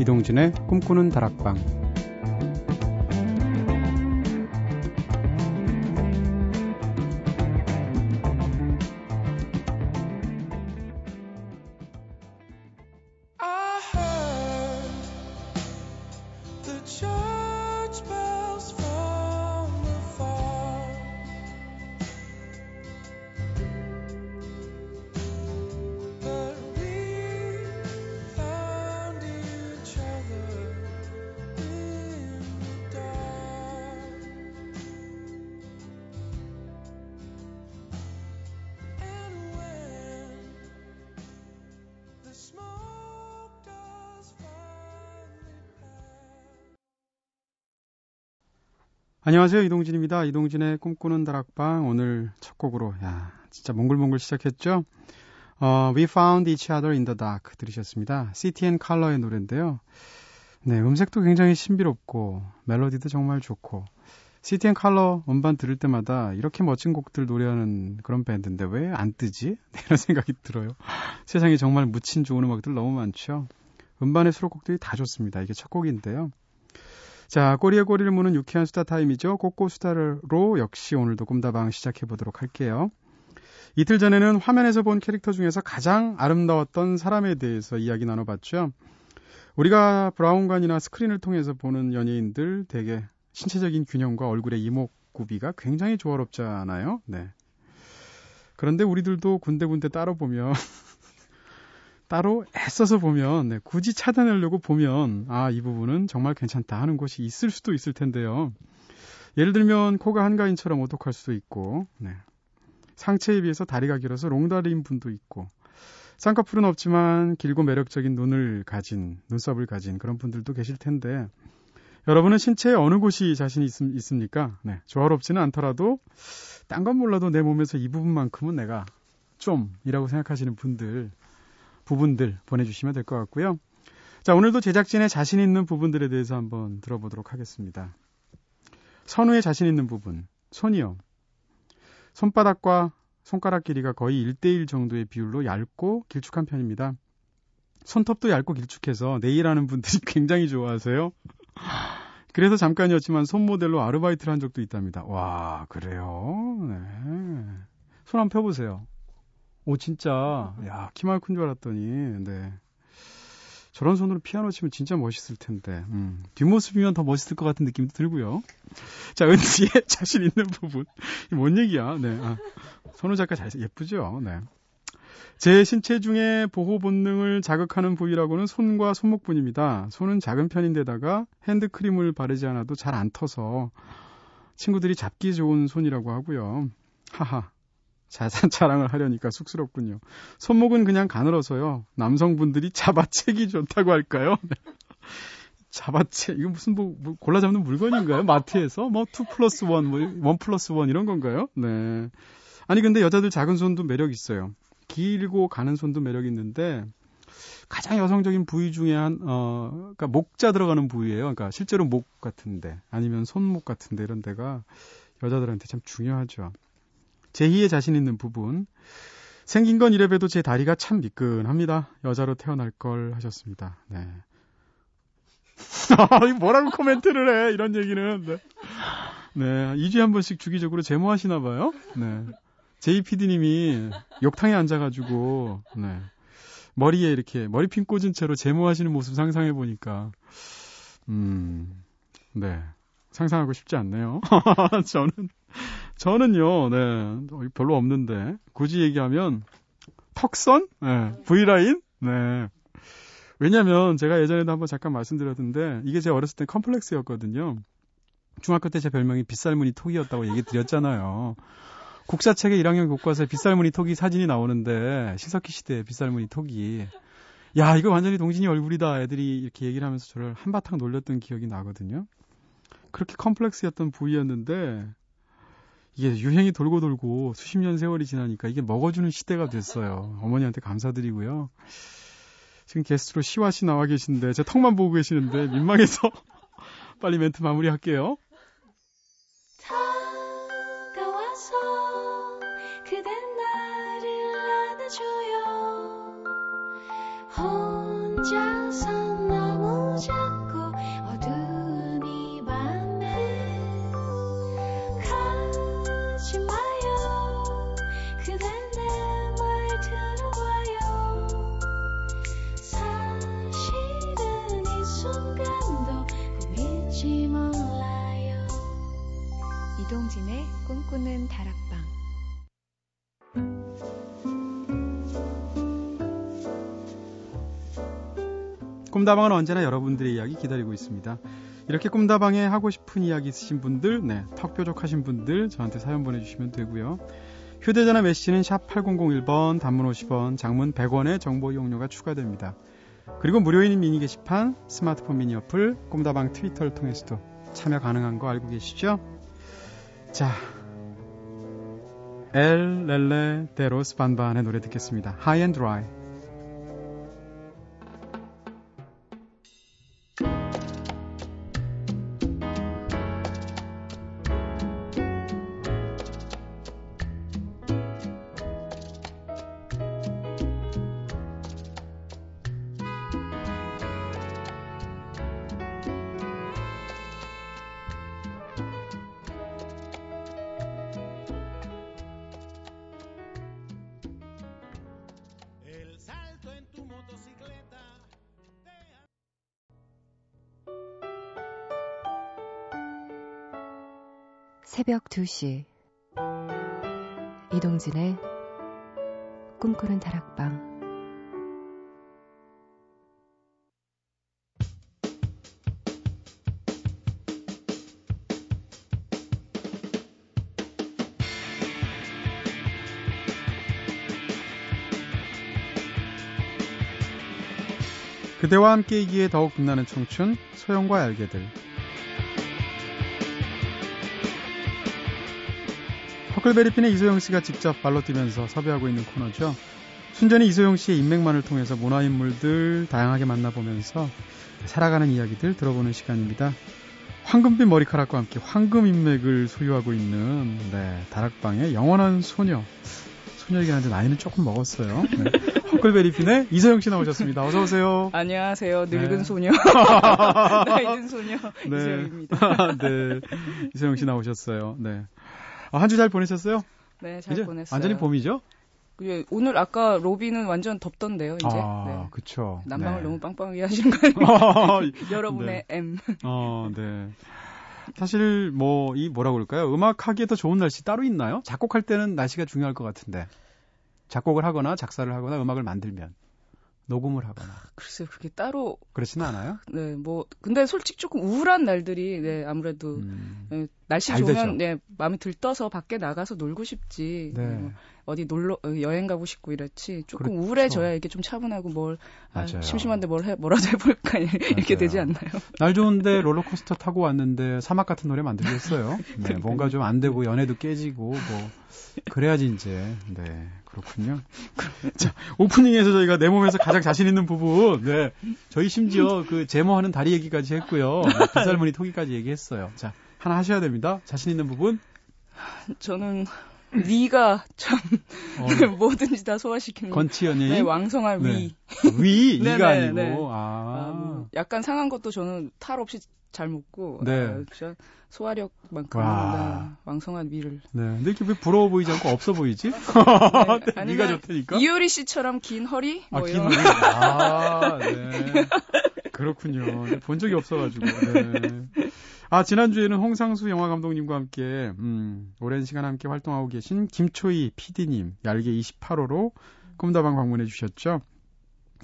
이동진의 꿈꾸는 다락방 안녕하세요. 이동진입니다. 이동진의 꿈꾸는 다락방 오늘 첫 곡으로 야 진짜 몽글몽글 시작했죠. 어, We Found Each Other in the Dark 들으셨습니다. CTN Color의 노래인데요. 네, 음색도 굉장히 신비롭고 멜로디도 정말 좋고 CTN Color 음반 들을 때마다 이렇게 멋진 곡들 노래하는 그런 밴드인데 왜 안 뜨지? 네, 이런 생각이 들어요. 세상에 정말 묻힌 좋은 음악들 너무 많죠. 음반의 수록곡들이 다 좋습니다. 이게 첫 곡인데요. 자, 꼬리에 꼬리를 무는 유쾌한 수다 타임이죠. 꼬꼬 수다로 역시 오늘도 꿈다방 시작해 보도록 할게요. 이틀 전에는 화면에서 본 캐릭터 중에서 가장 아름다웠던 사람에 대해서 이야기 나눠봤죠. 우리가 브라운관이나 스크린을 통해서 보는 연예인들 되게 신체적인 균형과 얼굴의 이목구비가 굉장히 조화롭잖아요. 네. 그런데 우리들도 군데군데 따로 보면 따로 애써서 보면 네, 굳이 찾아내려고 보면 아 이 부분은 정말 괜찮다 하는 곳이 있을 수도 있을 텐데요. 예를 들면 코가 한가인처럼 오독할 수도 있고 네. 상체에 비해서 다리가 길어서 롱다리인 분도 있고 쌍꺼풀은 없지만 길고 매력적인 눈을 가진 눈썹을 가진 그런 분들도 계실 텐데 여러분은 신체의 어느 곳이 자신이 있, 있습니까? 네, 조화롭지는 않더라도 딴 건 몰라도 내 몸에서 이 부분만큼은 내가 좀이라고 생각하시는 분들 부분들 보내주시면 될 것 같고요. 자, 오늘도 제작진의 자신 있는 부분들에 대해서 한번 들어보도록 하겠습니다. 선우의 자신 있는 부분, 손이요. 손바닥과 손가락 길이가 거의 1대1 정도의 비율로 얇고 길쭉한 편입니다. 손톱도 얇고 길쭉해서 네일하는 분들이 굉장히 좋아하세요. 그래서 잠깐이었지만 손 모델로 아르바이트를 한 적도 있답니다. 와, 그래요? 네. 손 한번 펴보세요. 오 진짜 야 키만 큰 줄 알았더니 네 저런 손으로 피아노 치면 진짜 멋있을 텐데 음, 뒷모습이면 더 멋있을 것 같은 느낌도 들고요. 자 은지의 자신 있는 부분 이뭔 얘기야? 네 아, 선우 작가 잘 예쁘죠? 네. 제 신체 중에 보호 본능을 자극하는 부위라고는 손과 손목뿐입니다. 손은 작은 편인데다가 핸드크림을 바르지 않아도 잘 안 터서 친구들이 잡기 좋은 손이라고 하고요. 하하. 자산 자랑을 하려니까 쑥스럽군요. 손목은 그냥 가늘어서요. 남성분들이 잡아채기 좋다고 할까요? 잡아채 이거 무슨 뭐, 뭐 골라 잡는 물건인가요? 마트에서 뭐 2 플러스 1, 뭐 1 플러스 1 이런 건가요? 네. 아니 근데 여자들 작은 손도 매력 있어요. 길고 가는 손도 매력 있는데 가장 여성적인 부위 중에 한, 어, 그니까 목자 들어가는 부위예요. 그러니까 실제로 목 같은데 아니면 손목 같은데 이런 데가 여자들한테 참 중요하죠. 제희의 자신 있는 부분. 생긴 건 이래봬도 제 다리가 참 미끈합니다. 여자로 태어날 걸 하셨습니다. 네. 뭐라고 코멘트를 해, 이런 얘기는. 네. 네. 2주에 한 번씩 주기적으로 제모하시나 봐요. 네. JPD님이 욕탕에 앉아가지고, 네. 머리에 이렇게 머리핀 꽂은 채로 제모하시는 모습 상상해 보니까, 음, 네. 상상하고 싶지 않네요. 저는 저는요, 네, 별로 없는데 굳이 얘기하면 턱선, 네, V라인, 네. 왜냐면 제가 예전에도 한번 잠깐 말씀드렸는데 이게 제 어렸을 때 컴플렉스였거든요. 중학교 때 제 별명이 빗살무늬 톡이었다고 얘기 드렸잖아요. 국사책에 1학년 교과서에 빗살무늬 톡이 사진이 나오는데 시석희 시대에 빗살무늬 톡이 야 이거 완전히 동진이 얼굴이다 애들이 이렇게 얘기를 하면서 저를 한바탕 놀렸던 기억이 나거든요. 그렇게 컴플렉스였던 부위였는데 이게 유행이 돌고 돌고 수십 년 세월이 지나니까 이게 먹어주는 시대가 됐어요. 어머니한테 감사드리고요. 지금 게스트로 시와 씨 나와 계신데 제 턱만 보고 계시는데 민망해서 빨리 멘트 마무리할게요. 꿈꾸는 다락방 꿈다방은 언제나 여러분들의 이야기 기다리고 있습니다. 이렇게 꿈다방에 하고 싶은 이야기 있으신 분들, 네, 턱 뾰족하신 분들 저한테 사연 보내주시면 되고요. 휴대전화 메시지는 샵 8001번, 단문 50원, 장문 100원의 정보 이용료가 추가됩니다. 그리고 무료인 미니 게시판, 스마트폰 미니 어플, 꿈다방 트위터를 통해서도 참여 가능한 거 알고 계시죠? 자, 엘 렐레 데로스 반반의 노래 듣겠습니다. High and Dry. 새벽 2시 이동진의 꿈꾸는 다락방 그대와 함께이기에 더욱 빛나는 청춘, 소영과 알게들. 허클베리핀의 이소영 씨가 직접 발로 뛰면서 섭외하고 있는 코너죠. 순전히 이소영 씨의 인맥만을 통해서 문화인물들 다양하게 만나보면서 살아가는 이야기들 들어보는 시간입니다. 황금빛 머리카락과 함께 황금 인맥을 소유하고 있는 네, 다락방의 영원한 소녀. 소녀이긴 한데 나이는 조금 먹었어요. 네. 허클베리핀의 이소영 씨 나오셨습니다. 어서 오세요. 안녕하세요. 늙은 네. 소녀. 나이든 소녀. 이소영입니다. 네. 이소영 씨 나오셨어요. 네. 아, 한주 잘 보내셨어요? 네, 잘 보냈어요. 완전히 봄이죠? 예, 오늘 아까 로비는 완전 덥던데요, 이제. 아, 네. 그쵸. 난방을 네. 너무 빵빵하게 하시는 거 아니에요? 네. 여러분의 M. 어, 네. 사실 뭐 이 뭐라 그럴까요? 음악 하기에 더 좋은 날씨 따로 있나요? 작곡할 때는 날씨가 중요할 것 같은데. 작곡을 하거나 작사를 하거나 음악을 만들면 녹음을 하거나 글쎄요, 그게 따로, 그렇지는 않아요? 네, 뭐, 근데 솔직히 조금 우울한 날들이, 네, 아무래도, 음, 네, 날씨 잘 좋으면, 되죠. 네, 마음이 들떠서 밖에 나가서 놀고 싶지. 네. 뭐 어디 놀러, 어, 여행 가고 싶고 이렇지. 조금 그렇죠. 우울해져야 이게 좀 차분하고 뭘, 아. 심심한데 뭘 해, 뭐라도 해볼까, 이렇게 맞아요. 되지 않나요? 날 좋은데 롤러코스터 타고 왔는데 사막 같은 노래 만들겠어요. 네, 뭔가 좀 안 되고 연애도 깨지고 뭐 그래야지 이제 네 그렇군요. 자 오프닝에서 저희가 내 몸에서 가장 자신 있는 부분, 네 저희 심지어 그 제모하는 다리 얘기까지 했고요, 네, 빗살무늬 토기까지 얘기했어요. 자 하나 하셔야 됩니다. 자신 있는 부분. 저는 위가 참 어, 뭐든지 다 소화시키는 건치 연예인. 네, 왕성한 네. 위. 위 네, 이가 네, 아니고 네. 아, 약간 상한 것도 저는 탈 없이 잘 먹고 네. 아, 진짜 소화력만큼 와. 네, 왕성한 위를. 네. 근데 이렇게 왜 부러워 보이지 않고 없어 보이지? 네, 위가 아니면 좋다니까. 이효리 씨처럼 긴 허리 아, 뭐긴 이런. 머리. 아, 네. 그렇군요. 네, 본 적이 없어가지고. 네. 아, 지난주에는 홍상수 영화 감독님과 함께, 음, 오랜 시간 함께 활동하고 계신 김초희 PD님, 얄개 28호로 꿈다방 방문해 주셨죠.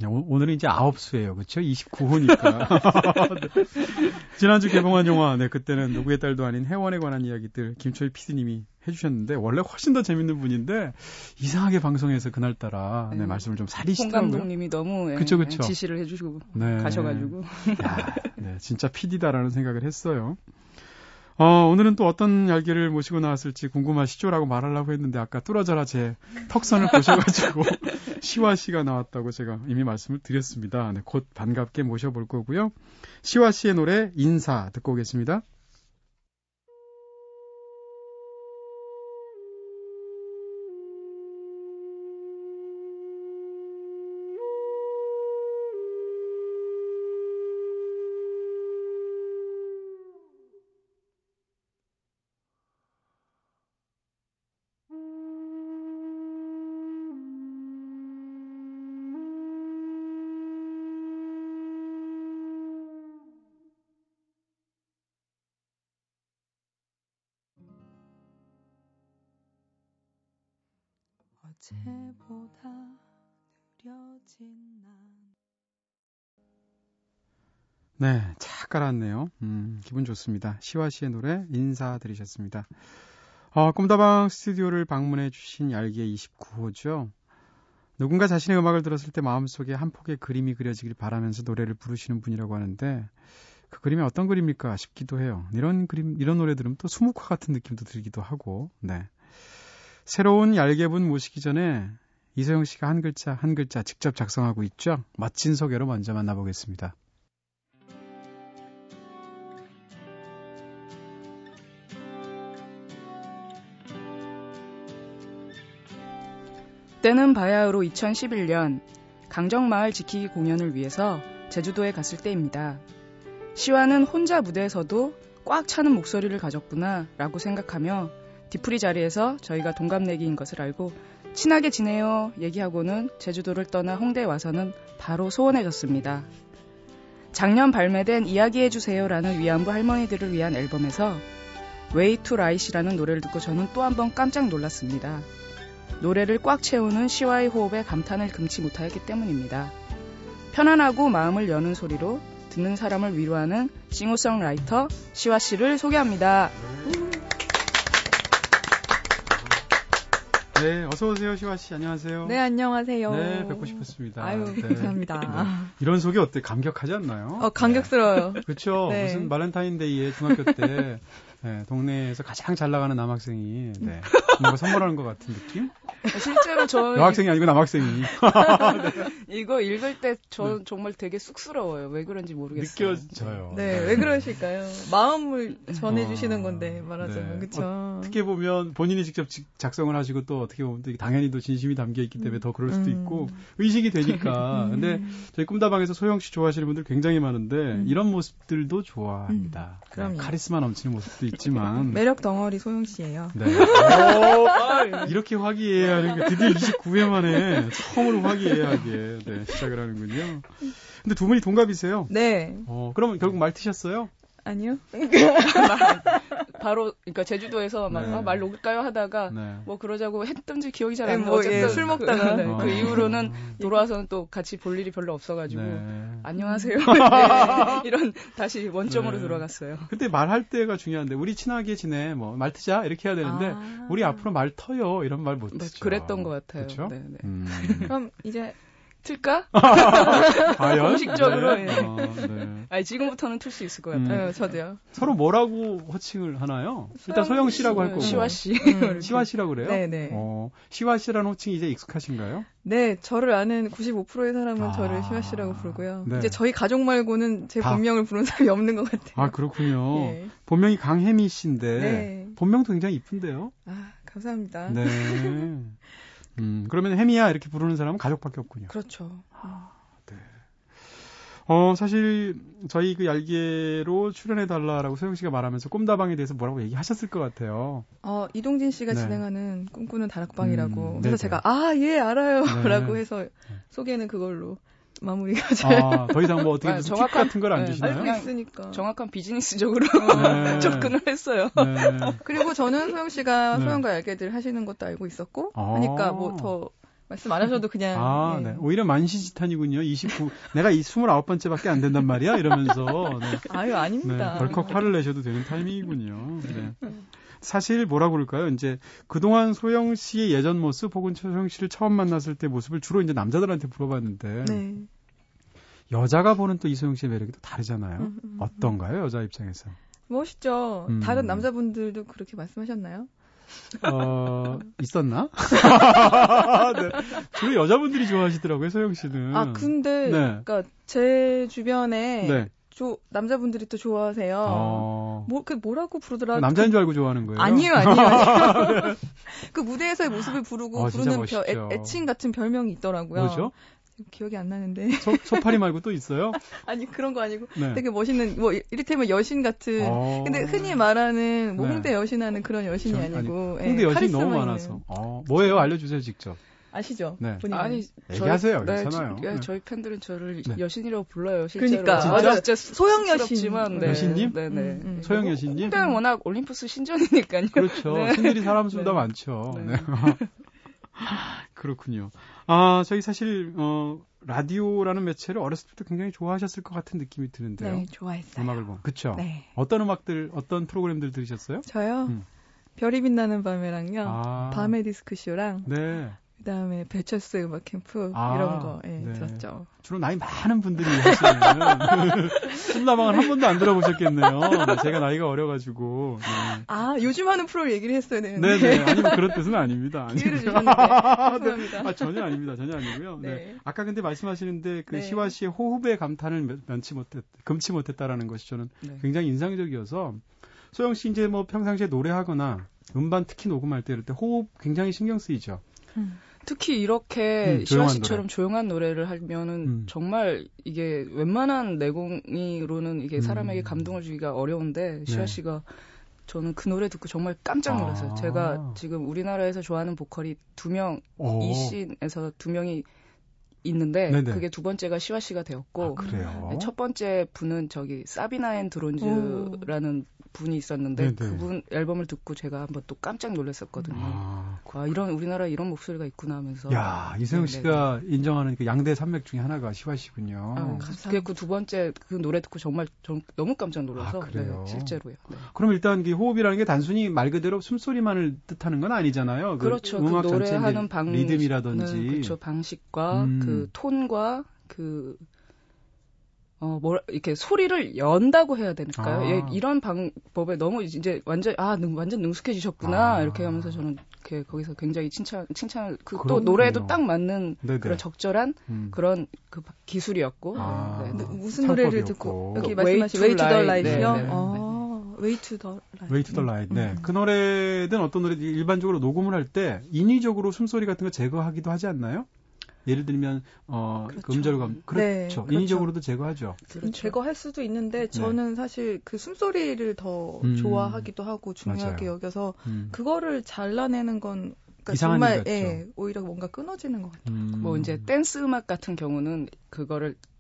네, 오- 오늘은 이제 아홉 수예요. 그렇죠? 29호니까. 지난주 개봉한 영화, 네, 그때는 누구의 딸도 아닌 회원에 관한 이야기들 김초희 PD님이 해주셨는데 원래 훨씬 더 재밌는 분인데 이상하게 방송에서 그날따라 네, 네. 말씀을 좀홍 사리시더라고요. 감독님이 너무 예, 그쵸, 그쵸. 지시를 해주시고 네. 가셔가지고 야, 네, 진짜 PD다라는 생각을 했어요. 어, 오늘은 또 어떤 얄개를 모시고 나왔을지 궁금하시죠 라고 말하려고 했는데 아까 뚫어져라 제 턱선을 보셔가지고 시화 씨가 나왔다고 제가 이미 말씀을 드렸습니다. 네, 곧 반갑게 모셔볼 거고요. 시화 씨의 노래 인사 듣고 오겠습니다. 어제보다 느려진 난 네, 착 깔았네요. 음, 기분 좋습니다. 시와 씨의 노래 인사 드리셨습니다. 어, 꿈다방 스튜디오를 방문해 주신 얄기의 29호죠. 누군가 자신의 음악을 들었을 때 마음속에 한 폭의 그림이 그려지길 바라면서 노래를 부르시는 분이라고 하는데 그 그림이 어떤 그림일까 싶기도 해요. 이런 그림, 이런 노래 들으면 또 수묵화 같은 느낌도 들기도 하고, 네. 새로운 얄개분 모시기 전에 이소영 씨가 한 글자 한 글자 직접 작성하고 있죠. 멋진 소개로 먼저 만나보겠습니다. 때는 바야흐로 2011년 강정마을 지키기 공연을 위해서 제주도에 갔을 때입니다. 시와는 혼자 무대에서도 꽉 차는 목소리를 가졌구나 라고 생각하며 뒤풀이 자리에서 저희가 동갑내기인 것을 알고 친하게 지내요 얘기하고는 제주도를 떠나 홍대에 와서는 바로 소원해졌습니다. 작년 발매된 이야기해주세요라는 위안부 할머니들을 위한 앨범에서 Way to Right이라는 노래를 듣고 저는 또 한 번 깜짝 놀랐습니다. 노래를 꽉 채우는 시와의 호흡에 감탄을 금치 못하였기 때문입니다. 편안하고 마음을 여는 소리로 듣는 사람을 위로하는 싱어송라이터 시와 씨를 소개합니다. 네, 어서 오세요, 시화 씨. 안녕하세요. 네 안녕하세요 네, 뵙고 싶었습니다. 아유 네. 감사합니다 네. 이런 소개 어때? 감격하지 않나요? 어 감격스러워요 그렇죠. 네. 무슨 발렌타인데이에 중학교 때 네, 동네에서 가장 잘 나가는 남학생이 네, 뭔가 선물하는 것 같은 느낌? 실제로 저 여학생이 아니고 남학생이 이거 읽을 때저 네. 정말 되게 쑥스러워요. 왜 그런지 모르겠어요. 느껴져요. 네 왜 그러실까요 마음을 전해주시는 어, 건데 말하자면 네. 그쵸 어떻게 보면 본인이 직접 직- 작성을 하시고 또 어떻게 보면 또 당연히 또 진심이 담겨 있기 때문에 더 그럴 수도 음. 있고 의식이 되니까. 근데 저희 꿈다방에서 소영 씨 좋아하시는 분들 굉장히 많은데 이런 모습들도 좋아합니다. 음. 네, 카리스마 넘치는 모습도 있 지만 매력 덩어리 소영 씨예요 네. 오, 이렇게 화기애애하는 게 드디어 29회 만에 처음으로 화기애애하게 네, 시작을 하는군요. 근데 두 분이 동갑이세요? 네 어, 그러면 결국 말 트셨어요? 아니요 바로 그러니까 제주도에서 막 네. 아, 말 녹을까요 하다가 네. 뭐 그러자고 했던지 기억이 잘 네, 안 나요. 뭐, 어쨌든 예, 술 먹다가. 그, 네, 어. 그 이후로는 돌아와서는 또 같이 볼 일이 별로 없어가지고 네. 안녕하세요. 네, 이런 다시 원점으로 네. 돌아갔어요. 그때 말할 때가 중요한데 우리 친하게 지내 뭐 말 트자 이렇게 해야 되는데 아. 우리 앞으로 말 터요 이런 말못뭐 트죠. 그랬던 것 같아요. 그렇죠? 네, 네. 음. 그럼 이제 틀까? 과연 공식적으로, 네. 예. 어, 네. 아니 지금부터는 틀 수 있을 것 음. 같아요. 네, 저도요 서로 뭐라고 호칭을 하나요? 일단 소영 씨라고 할 거고 시와 씨. 음. 시화 씨라고 그래요? 네네. 어, 시화 씨라는 호칭이 이제 익숙하신가요? 네, 저를 아는 95%의 사람은 아. 저를 시화 씨라고 부르고요. 네. 이제 저희 가족 말고는 제 다. 본명을 부르는 사람이 없는 것 같아요. 아 그렇군요. 예. 본명이 강혜미 씨인데 네. 본명도 굉장히 이쁜데요. 아, 감사합니다. 네. 음, 그러면 혜미야 이렇게 부르는 사람은 가족밖에 없군요. 그렇죠. 어, 사실 저희 그 얄개로 출연해 달라라고 소영 씨가 말하면서 꿈다방에 대해서 뭐라고 얘기하셨을 것 같아요. 어, 이동진 씨가 네. 진행하는 꿈꾸는 다락방이라고. 음, 그래서 네네. 제가 아, 예, 알아요. 네. 라고 해서 소개는 그걸로 마무리가 잘 아, 더 이상 뭐 어떻게 아, 무슨 팁 정확한- 같은 걸안 네, 주시나요? 알고 그냥 있으니까. 정확한 비즈니스적으로 네. 접근을 했어요. 네. 그리고 저는 소영 씨가 네. 소영과 얄개들 하시는 것도 알고 있었고 아. 하니까 뭐 더 말씀 안 하셔도 그냥 아, 예. 네. 오히려 만시지탄이군요. 29, 내가 이 29번째밖에 안 된단 말이야? 이러면서. 네. 아유 네, 아닙니다. 벌컥 화를 내셔도 되는 타이밍이군요. 네. 사실 뭐라 그럴까요? 이제 그동안 소영 씨의 예전 모습 혹은 소영 씨를 처음 만났을 때 모습을 주로 이제 남자들한테 물어봤는데 네. 여자가 보는 또 이소영 씨의 매력이 또 다르잖아요. 음, 음, 어떤가요? 여자 입장에서. 멋있죠. 음. 다른 남자분들도 그렇게 말씀하셨나요? 어, 있었나? 네. 주로 여자분들이 좋아하시더라고요, 소영 씨는. 아 근데 네. 그러니까 제 주변에 네. 조, 남자분들이 또 좋아하세요. 어. 뭐, 그 뭐라고 부르더라. 남자인 줄 알고 좋아하는 거예요? 아니에요, 아니에요, 아니에요. 그 무대에서의 모습을 부르고 어, 진짜 부르는 별. 애, 애칭 같은 별명이 있더라고요. 뭐죠? 기억이 안 나는데. 소, 소파리 말고 또 있어요? 아니, 그런 거 아니고 네. 되게 멋있는, 뭐, 이를테면 여신 같은. 어. 근데 흔히 말하는 뭐 네. 홍대 여신 하는 그런 여신이 전- 아니고. 예, 홍대 여신이 카리스마 너무. 많아서. 어, 뭐예요? 알려주세요, 직접. 아시죠? 네. 본인은. 아니 얘기하세요. 저희, 괜찮아요. 네, 네. 저희 팬들은 저를 네. 여신이라고 불러요. 실제로. 그러니까. 아, 진짜? 진짜 소영 여신. 쑥스럽지만, 네. 여신님? 네네. 음, 음. 소영 여신님? 홍대는 워낙 올림푸스 신전이니까요. 그렇죠. 네. 신들이 사람 수보다 네. 많죠. 네. 네. 그렇군요. 아, 저희 사실, 어, 라디오라는 매체를 어렸을 때부터 굉장히 좋아하셨을 것 같은 느낌이 드는데요. 네, 좋아했어요. 음악을 보면. 그쵸? 네. 어떤 음악들, 어떤 프로그램들 들으셨어요? 저요? 음. 별이 빛나는 밤에랑요. 아. 밤의 디스크 쇼랑 네. 그다음에 배철수의 음악 캠프 아, 이런 거 예, 네. 들었죠. 주로 나이 많은 분들이 하시는 꿈다방을 한 번도 안 들어보셨겠네요. 네, 제가 나이가 어려가지고. 네. 아 요즘 하는 프로를 얘기를 했어야 되는데 네네. 아니면 그런 뜻은 아닙니다. 기회를. 주셨는데 네. 죄송합니다. 아, 전혀 아닙니다. 전혀 아니고요. 네. 네. 아까 근데 말씀하시는데 그 네. 시와 씨의 호흡의 감탄을 면- 면치 못했, 금치 못했다라는 것이 저는 네. 굉장히 인상적이어서 소영 씨 이제 뭐 평상시에 노래하거나 음반 특히 녹음할 때 이럴 때 호흡 굉장히 신경 쓰이죠. 음. 특히 이렇게 음, 조용한 씨처럼 조용한 노래를 하면은 음. 정말 이게 웬만한 내공으로는 이게 사람에게 음. 감동을 주기가 어려운데 네. 씨가 저는 그 노래 듣고 정말 깜짝 놀랐어요. 아. 제가 지금 우리나라에서 좋아하는 보컬이 두 명, 오. 이 scene에서 두 명이 있는데 네네. 그게 두 번째가 시와 씨가 되었고 아, 그래요. 네, 첫 번째 분은 저기 사비나 앤 드론즈라는 분이 있었는데 네네. 그분 앨범을 듣고 제가 한번 또 깜짝 놀랐었거든요. 아, 아, 이런 우리나라에 이런 목소리가 있구나 하면서 야 이세영 네네. 씨가 인정하는 그 양대 산맥 중에 하나가 시와 씨군요. 아, 감사합니다. 그게 그두 번째 그 노래 듣고 정말 좀 너무 깜짝 놀라서 아, 그래요? 네, 실제로요. 네. 그럼 일단 그 호흡이라는 게 단순히 말 그대로 숨소리만을 뜻하는 건 아니잖아요. 그 그렇죠. 그 음악 전체의 노래하는 방 리듬이라든지 그렇죠. 방식과 음. 그 톤과 그 어, 뭐, 이렇게 소리를 연다고 해야 될까요? 아. 예, 이런 방법에 너무 이제 완전, 아, 능- 완전 능숙해지셨구나. 아. 이렇게 하면서 저는 이렇게 거기서 굉장히 칭찬, 칭찬을, 그또 그렇군요. 노래에도 딱 맞는 네네. 그런 적절한 음. 그런 그 기술이었고. 아. 네, 근데 네. 무슨 노래를. 듣고 여기 그 말씀하신 Way Way to to the Light. Light이요? 네, 네, 네. 어, Way to the Light. Way to the Light. 네. 음. 그 노래든 어떤 노래든 일반적으로 녹음을 할 때 인위적으로 숨소리 같은 거 제거하기도 하지 않나요? 예를 들면 어, 그 그렇죠. 음절감 그렇죠. 네, 그렇죠. 인위적으로도 제거하죠. 그렇죠. 제거할 수도 있는데 저는 사실 그 숨소리를 더 음. 좋아하기도 하고 중요하게 맞아요. 여겨서 음. 그거를 잘라내는 건 그러니까 정말. 예, 오히려 뭔가 끊어지는 것 같아요. 음. 뭐 이제 댄스 음악 같은 경우는 그거를 딱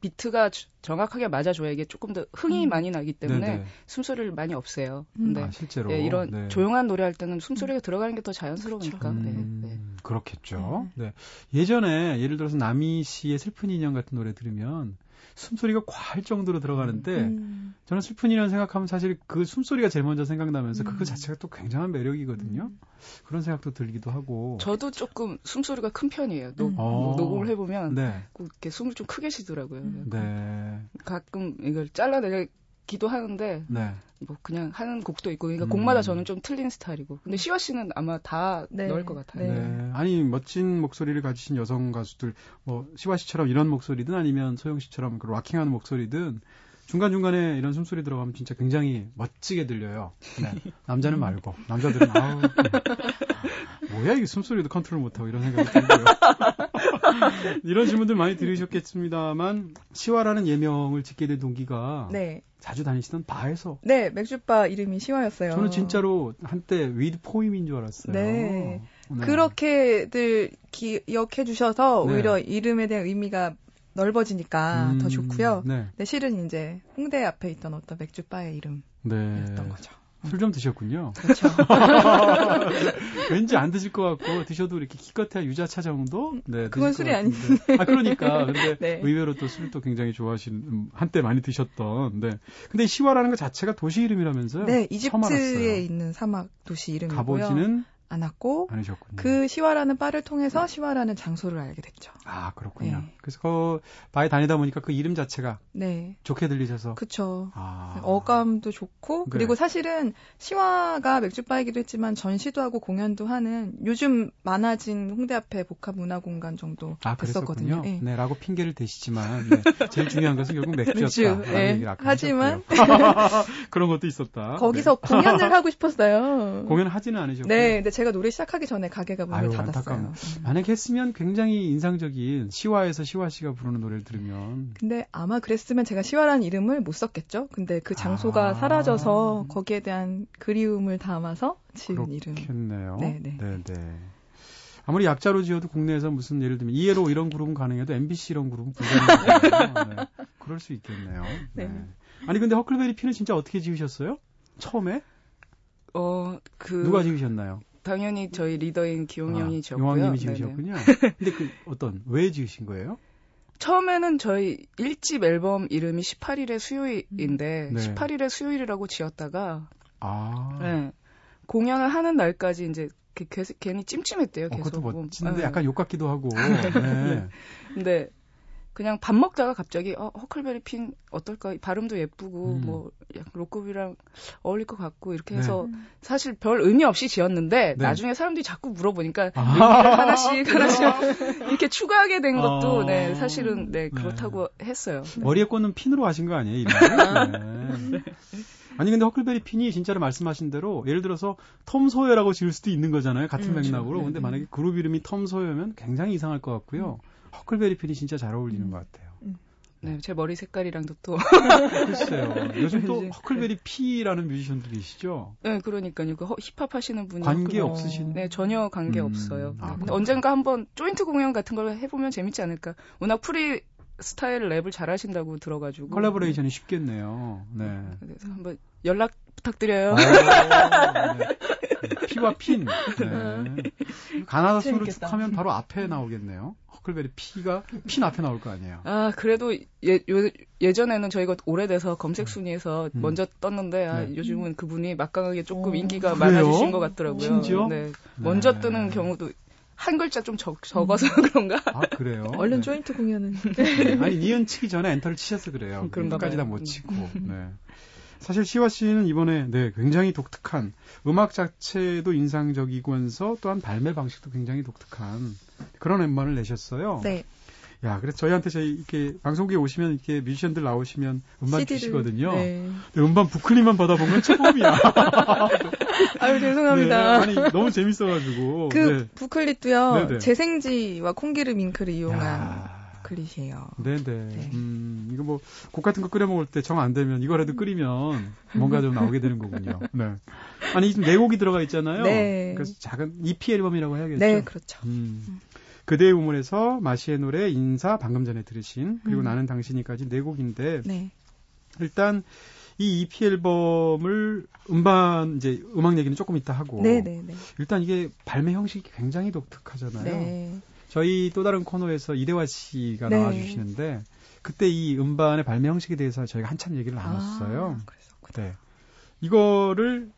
비트가 주- 정확하게 맞아줘야 이게 조금 더 흥이 음. 많이 나기 때문에 네네. 숨소리를 많이 없애요. 음. 근데 아, 실제로 예, 이런 네. 조용한 노래 할 때는 숨소리가 들어가는 게 더 자연스러우니까. 네, 음, 네. 그렇겠죠. 네. 예전에 예를 들어서 남희 씨의 슬픈 인연 같은 노래 들으면 숨소리가 과할 정도로 들어가는데 음. 저는 슬픈 인연 생각하면 사실 그 숨소리가 제일 먼저 생각나면서 음. 그거 자체가 또 굉장한 매력이거든요. 음. 그런 생각도 들기도 하고. 저도 조금 숨소리가 큰 편이에요. 녹, 음. 어. 녹음을 해보면 네. 꼭 이렇게 숨을 좀 크게 쉬더라고요. 음. 네. 가끔 이걸 잘라내 기도 하는데 네. 뭐 그냥 하는 곡도 있고 그러니까 음. 곡마다 저는 좀 틀린 스타일이고 근데 시와 씨는 아마 다 네. 넣을 것 같아요. 네. 네. 아니 멋진 목소리를 가지신 여성 가수들 뭐 시와 씨처럼 이런 목소리든 아니면 소영 씨처럼 그 락킹하는 목소리든 중간 중간에 이런 숨소리 들어가면 진짜 굉장히 멋지게 들려요. 네. 남자는 말고 남자들은 아우 뭐야 이게 숨소리도 컨트롤 못하고 이런 생각이 들고요. 이런 질문들 많이 들으셨겠습니다만 시와라는 예명을 짓게 된 동기가 네. 자주 다니시던 바에서 네, 맥주바 이름이 시와였어요. 저는 진짜로 한때 with poem인 줄 알았어요. 네. 네. 그렇게들 기억해 주셔서 네. 오히려 이름에 대한 의미가 넓어지니까 음, 더 좋고요. 네. 근데 실은 이제 홍대 앞에 있던 어떤 맥주바의 이름이었던 네. 거죠. 술 좀 드셨군요. 그렇죠. 왠지 안 드실 것 같고 드셔도 이렇게 기껏해야 유자차 정도? 네, 그건 술이 것 같은데. 아 그러니까 근데 네. 의외로 또 술도 굉장히 좋아하시는 음, 한때 많이 드셨던. 네. 근데 시와라는 것 자체가 도시 이름이라면서요? 네. 이집트에 있는 사막 도시 이름이고요. 가보지는 않았고 않으셨군요. 그 시와라는 바를 통해서 시와라는 장소를 알게 됐죠. 아 그렇군요. 네. 그래서 그 바에 다니다 보니까 그 이름 자체가 네, 좋게 들리셔서. 그쵸. 아. 어감도 좋고 네. 그리고 사실은 시와가 맥주바이기도 했지만 전시도 하고 공연도 하는 요즘 많아진 홍대 앞에 복합 문화공간 정도 아, 됐었거든요. 예. 네, 라고 핑계를 대시지만 네, 제일 중요한 것은 결국 맥주였다. 맥주, 예. 하지만. 그런 것도 있었다. 거기서 네. 공연을 하고 싶었어요. 공연 하지는 않으셨고 네, 근데 제가 노래 시작하기 전에 가게가 문을 아유, 닫았어요. 음. 만약에 했으면 굉장히 인상적인 시와에서 시와 씨가 부르는 노래를 들으면 근데 아마 그랬으면 제가 시와라는 이름을 못 썼겠죠. 근데 그 장소가 아. 사라져서 거기에 대한 그리움을 담아서 지은 이름. 그렇겠네요. 네, 네. 네. 아무리 약자로 지어도 국내에서 무슨 예를 들면 이해로 이런 그룹은 가능해도 MBC 이런 그룹은 불가능해요. 네. 그럴 수 있겠네요. 네. 네. 아니 근데 허클베리 피는 진짜 어떻게 지으셨어요? 처음에 어, 그 누가 지으셨나요? 당연히 저희 리더인 기용 형이 아, 지었고요. 용왕님이. 지으셨군요. 근데 그 어떤 왜 지으신 거예요? 처음에는 저희 1집 앨범 이름이 18일의 수요일인데 네. 18일의 수요일이라고 지었다가 아, 네. 공연을 하는 날까지 이제 그 개- 괜히 찜찜했대요. 어, 계속. 그것도 멋진데 네. 약간 욕 같기도 하고. 네. 근데 그냥 밥 먹다가 갑자기 어, 허클베리 핀 어떨까? 발음도 예쁘고 음. 뭐 약간 로급이랑 어울릴 것 같고 이렇게 네. 해서 사실 별 의미 없이 지었는데 네. 나중에 사람들이 자꾸 물어보니까 아. 의미를 하나씩 하나씩 이렇게 추가하게 된 것도 어. 네 사실은 네 네. 그렇다고 했어요. 머리에 꽂는 핀으로 하신 거 아니에요? 이름을? 네. 아니 근데 허클베리 핀이 진짜로 말씀하신 대로 예를 들어서 톰 소여라고 지을 수도 있는 거잖아요. 같은 음, 맥락으로. 네, 근데 네. 만약에 그룹 이름이 톰 소여면 굉장히 이상할 것 같고요. 허클베리 핀이 진짜 잘 어울리는 것 같아요. 네, 제 머리 색깔이랑도 또 글쎄요. 요즘 또. 허클베리 피라는 뮤지션도 계시죠? 네, 그러니까요. 그 허- 힙합 하시는 분이 관계 그- 없으신? 네, 전혀 관계 음, 없어요. 아, 네, 근데. 언젠가 한번 조인트 공연 같은 걸 해보면 재밌지 않을까. 워낙 프리스타일 랩을 잘 하신다고 들어가지고 collaboration이 쉽겠네요. 네. 네, 그래서 한번 연락 부탁드려요. 어, 네. 피와 핀. 네. 가나다순으로 쭉. 하면 바로 앞에 나오겠네요. 허클베리 피가 핀 앞에 나올 거 아니에요. 아 그래도 예, 요, 예전에는 저희가 오래돼서 검색 순위에서 음. 먼저 떴는데 아, 네. 요즘은 그분이 막강하게 조금 오. 인기가 그래요? 많아지신 것 같더라고요. 심지어? 네. 먼저 네. 뜨는 경우도 한 글자 좀 적, 적어서 그런가? 아, 그래요? 얼른 네. 조인트 공연은 네. 아니, 니은 치기 전에 엔터를 치셔서 그래요. 그런가 끝까지 다. 못 치고. 네. 사실 시화 씨는 이번에 네, 굉장히 독특한 음악 자체도 인상적이면서 또한 발매 방식도 굉장히 독특한 그런 엠반을 내셨어요. 네 야, 그래서 저희한테 저희 이렇게 방송국에 오시면 이렇게 뮤지션들 나오시면 음반 CD를 주시거든요. 네. 근데 음반 부클릿만 받아본 건 처음이야. 아유 죄송합니다. 네, 아니 너무 재밌어가지고. 그 네. 부클릿도요 네네. 재생지와 콩기름 잉크를 이용한 야. 부클릿이에요. 네네. 네. 음, 이거 뭐, 국 같은 거 끓여 먹을 때 정 안 되면 이거라도 끓이면 뭔가 좀 나오게 되는 거군요. 네. 아니, 지금 네 곡이 들어가 있잖아요. 네. 그래서 작은 EP 앨범이라고 해야겠죠. 네 그렇죠. 음. 그대의 우물에서 마시의 노래 인사 방금 전에 들으신 그리고 음. 나는 당신이까지 네 곡인데 네. 일단 이 EP 앨범을 음반 이제 음악 얘기는 조금 이따 하고 네네네. 일단 이게 발매 형식이 굉장히 독특하잖아요. 네. 저희 또 다른 코너에서 이대화 씨가 네. 나와주시는데 그때 이 음반의 발매 형식에 대해서 저희가 한참 얘기를 나눴어요. 아, 그랬었구나. 네. 이거를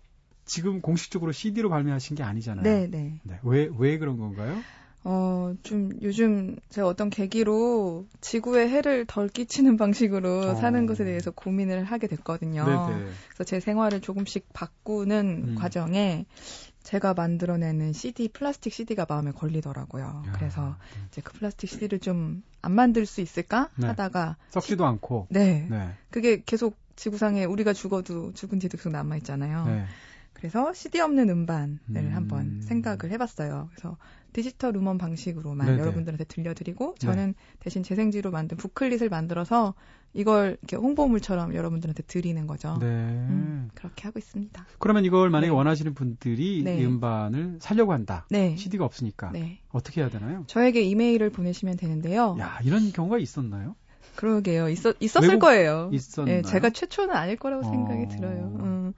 지금 공식적으로 CD로 발매하신 게 아니잖아요. 네 네. 네. 왜, 왜 그런 건가요? 어, 좀 요즘 제가 어떤 계기로 지구에 해를 덜 끼치는 방식으로 어. 사는 것에 대해서 고민을 하게 됐거든요. 네네. 그래서 제 생활을 조금씩 바꾸는 음. 과정에 제가 만들어내는 CD, 플라스틱 CD가 마음에 걸리더라고요. 야, 그래서 이제 그 플라스틱 CD를 좀 안 만들 수 있을까 네. 하다가 썩지도 않고. 네. 네. 그게 계속 지구상에 우리가 죽어도 죽은 뒤도 계속 남아 있잖아요. 네. 그래서 CD 없는 음반을 음. 한번 생각을 해봤어요. 그래서 디지털 음원 방식으로만 네네. 여러분들한테 들려드리고 저는 대신 재생지로 만든 부클릿을 만들어서 이걸 이렇게 홍보물처럼 여러분들한테 드리는 거죠. 네. 음, 그렇게 하고 있습니다. 그러면 이걸 만약에 네. 원하시는 분들이 네. 이 음반을 사려고 한다. 네. CD가 없으니까. 네. 어떻게 해야 되나요? 저에게 이메일을 보내시면 되는데요. 야, 이런 경우가 있었나요? 그러게요. 있었, 있었을 거예요. 있었나요? 네, 제가 최초는 아닐 거라고 생각이 어. 들어요. 음.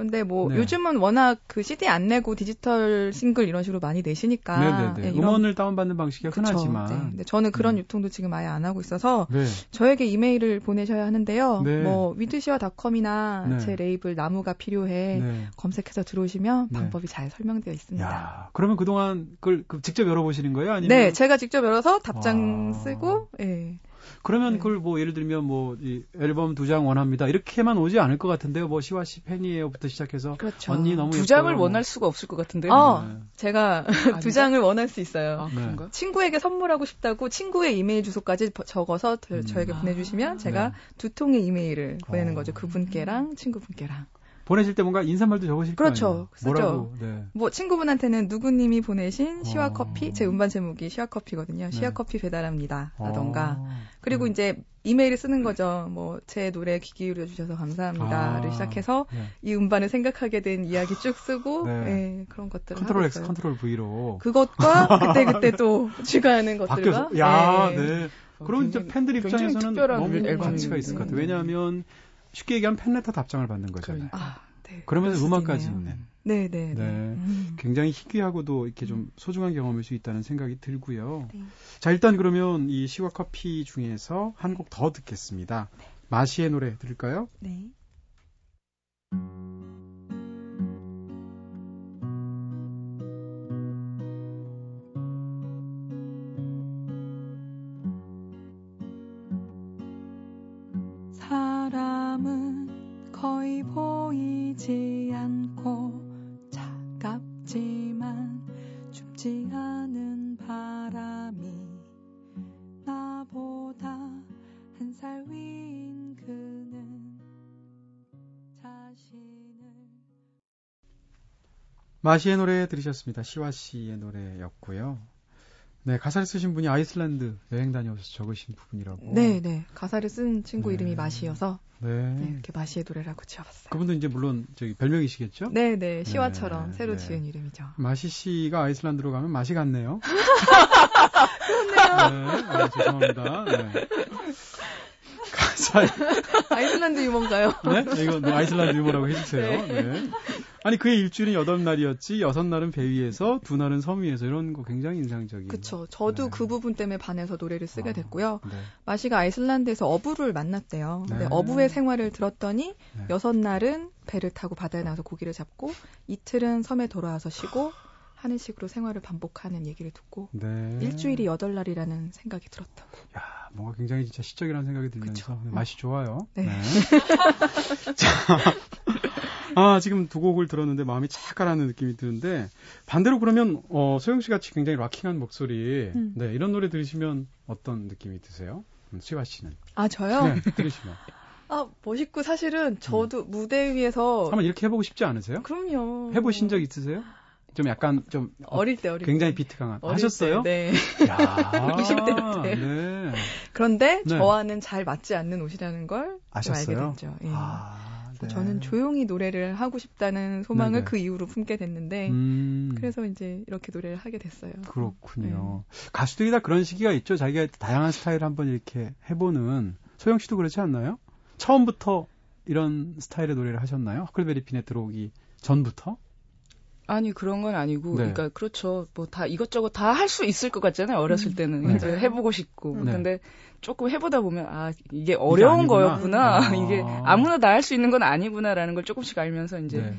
그런데 뭐 네. 요즘은 워낙 그 CD 안 내고 디지털 싱글 이런 식으로 많이 내시니까 네네네. 네, 이런 음원을 다운받는 방식이 그쵸. 흔하지만. 네. 근데 저는 그런 음. 유통도 지금 아예 안 하고 있어서 네. 저에게 이메일을 보내셔야 하는데요. 네. 뭐 위드시어닷컴이나 네. 제 레이블 나무가 필요해 네. 검색해서 들어오시면 네. 방법이 잘 설명되어 있습니다. 야, 그러면 그동안 그걸 그 직접 열어보시는 거예요? 아니면 네, 제가 직접 열어서 답장 와. 쓰고, 예. 그러면 네. 그걸 뭐 예를 들면 뭐 이 앨범 두 장 원합니다 이렇게만 오지 않을 것 같은데요. 뭐 시와 씨 팬이에요부터 시작해서 그렇죠. 언니 너무 두 장을 예뻐요. 뭐. 원할 수가 없을 것 같은데요. 어, 네. 제가 아닌가? 두 장을 원할 수 있어요. 아, 네. 그런가? 친구에게 선물하고 싶다고 친구의 이메일 주소까지 버- 적어서 저- 음. 저에게 보내주시면 제가 네. 두 통의 이메일을 보내는 어. 거죠. 그분께랑 친구분께랑. 보내실 때 뭔가 인사말도 적으실 그렇죠. 거 아니에요. 쓰죠. 뭐라고? 네. 뭐 친구분한테는 누구님이 보내신 시와 어. 커피 제 음반 제목이 시와 커피거든요. 시와 네. 커피 배달합니다. 라던가 어. 그리고 음. 이제 이메일을 쓰는 거죠. 뭐 제 노래 귀 기울여 주셔서 감사합니다를 아. 시작해서 네. 이 음반을 생각하게 된 이야기 쭉 쓰고 네. 예, 그런 것들을 컨트롤 X. 컨트롤 V로 그것과 그때 그때 또 추가하는 것들과 바뀌어서 야, 예. 네. 어, 그런 이제 굉장히- 팬들 입장에서는 특별한 너무 가치가 있을 것 같아요. 네. 왜냐하면 쉽게 얘기하면 팬레터 답장을 받는 거잖아요. 아, 네. 그러면서 수도 음악까지. 있는 네, 네, 네. 네. 음. 굉장히 희귀하고도 이렇게 좀 소중한 경험일 수 있다는 생각이 들고요. 네. 자, 일단 그러면 이 시와 커피 중에서 한 곡 더 듣겠습니다. 마시의 노래 들을까요? 네. 사람은 거의 보이지 않고 차갑지만 춥지 않은 바람이 나보다 한 살 위인 그는 자신을 마시의 노래 들으셨습니다. 시와 씨의 노래였고요. 네, 가사를 쓰신 분이 아이슬란드 여행 다녀오셔서 적으신 부분이라고. 네, 네. 가사를 쓴 친구 네. 이름이 마시여서 네. 네, 이렇게 마시의 노래라고 지어봤어요. 그분도 이제 물론 저기 별명이시겠죠? 네, 네. 시와처럼 네, 새로 네. 지은 이름이죠. 마시 씨가 아이슬란드로 가면 맛이 갔네요. 그렇네요. 네, 네, 죄송합니다. 네. 가사에 아이슬란드 유머인가요? 네? 이거 네, 아이슬란드 유머라고 해주세요. 네. 아니 그의 일주일은 여덟 날이었지 여섯 날은 배 위에서 두 날은 섬 위에서 이런 거 굉장히 인상적이에요. 그쵸. 저도 네. 그 부분 때문에 반해서 노래를 쓰게 아, 됐고요. 네. 마시가 아이슬란드에서 어부를 만났대요. 근데 네. 어부의 생활을 들었더니 네. 여섯 날은 배를 타고 바다에 나가서 고기를 잡고 이틀은 섬에 돌아와서 쉬고 하는 식으로 생활을 반복하는 얘기를 듣고 네. 일주일이 여덟 날이라는 생각이 들었다고. 야, 뭔가 굉장히 진짜 시적이라는 생각이 들면서 그쵸. 네, 맛이 좋아요. 네. 자, 아 지금 두 곡을 들었는데 마음이 착 가라앉는 느낌이 드는데 반대로 그러면 어, 소영 씨 같이 굉장히 락킹한 목소리, 음. 네 이런 노래 들으시면 어떤 느낌이 드세요? 음, 시화 씨는? 아 저요? 네, 들으시면 아 멋있고 사실은 저도 무대 위에서 한번 이렇게 해보고 싶지 않으세요? 그럼요. 해보신 적 있으세요? 좀 약간 좀 어, 어릴 때 어릴 굉장히 때. 비트 강한 하셨어요? 때, 네. 야, 20대 때. 네. 그런데 네. 저와는 잘 맞지 않는 옷이라는 걸 아셨어요? 알게 됐죠. 예. 아, 네. 저는 조용히 노래를 하고 싶다는 소망을 네네. 그 이후로 품게 됐는데 음. 그래서 이제 이렇게 노래를 하게 됐어요. 그렇군요. 네. 가수들이 다 그런 시기가 있죠. 자기가 다양한 스타일을 한번 이렇게 해보는. 소영 씨도 그렇지 않나요? 처음부터 이런 스타일의 노래를 하셨나요? 허클베리 핀에 들어오기 전부터? 아니 그런 건 아니고 네. 그러니까 그렇죠 뭐 다 이것저것 다 할 수 있을 것 같잖아요 어렸을 때는 네. 이제 해보고 싶고 음. 네. 근데 조금 해보다 보면 아 이게 어려운 아니구나. 거였구나 아. 이게 아무나 다 할 수 있는 건 아니구나라는 걸 조금씩 알면서 이제 네.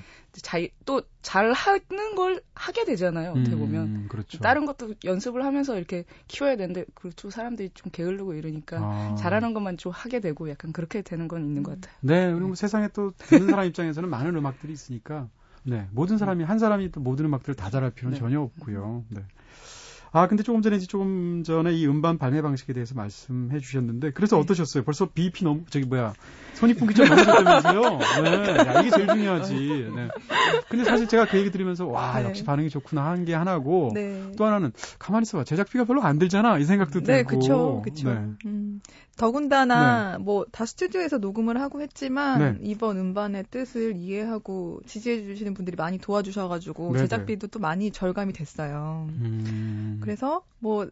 또잘 하는 걸 하게 되잖아요 어떻게 보면 음, 그렇죠. 다른 것도 연습을 하면서 이렇게 키워야 되는데 그렇죠 사람들이 좀 게으르고 이러니까 아. 잘하는 것만 좀 하게 되고 약간 그렇게 되는 건 있는 것 같아요. 네, 그리고 세상에 또 듣는 사람 입장에서는 많은 음악들이 있으니까, 네, 모든 사람이, 한 사람이 또 모든 음악들을 다 잘할 필요는 네. 전혀 없고요. 네. 아, 근데 조금 전에, 조금 전에 이 음반 발매 방식에 대해서 말씀해 주셨는데, 그래서 네. 어떠셨어요? 벌써 BP 넘, 저기 뭐야, 손익분기점 넘으셨다면서요? 네, 야, 이게 제일 중요하지. 네. 근데 사실 제가 그 얘기 들으면서, 와, 네. 역시 반응이 좋구나 한 게 하나고, 네. 또 하나는, 가만히 있어봐. 제작비가 별로 안 들잖아. 이 생각도 들고. 네, 그쵸, 그쵸. 네. 음, 더군다나 뭐다 스튜디오에서 녹음을 하고 했지만 네. 이번 음반의 뜻을 이해하고 지지해 주시는 분들이 많이 도와주셔가지고 네네. 제작비도 또 많이 절감이 됐어요. 음. 그래서 뭐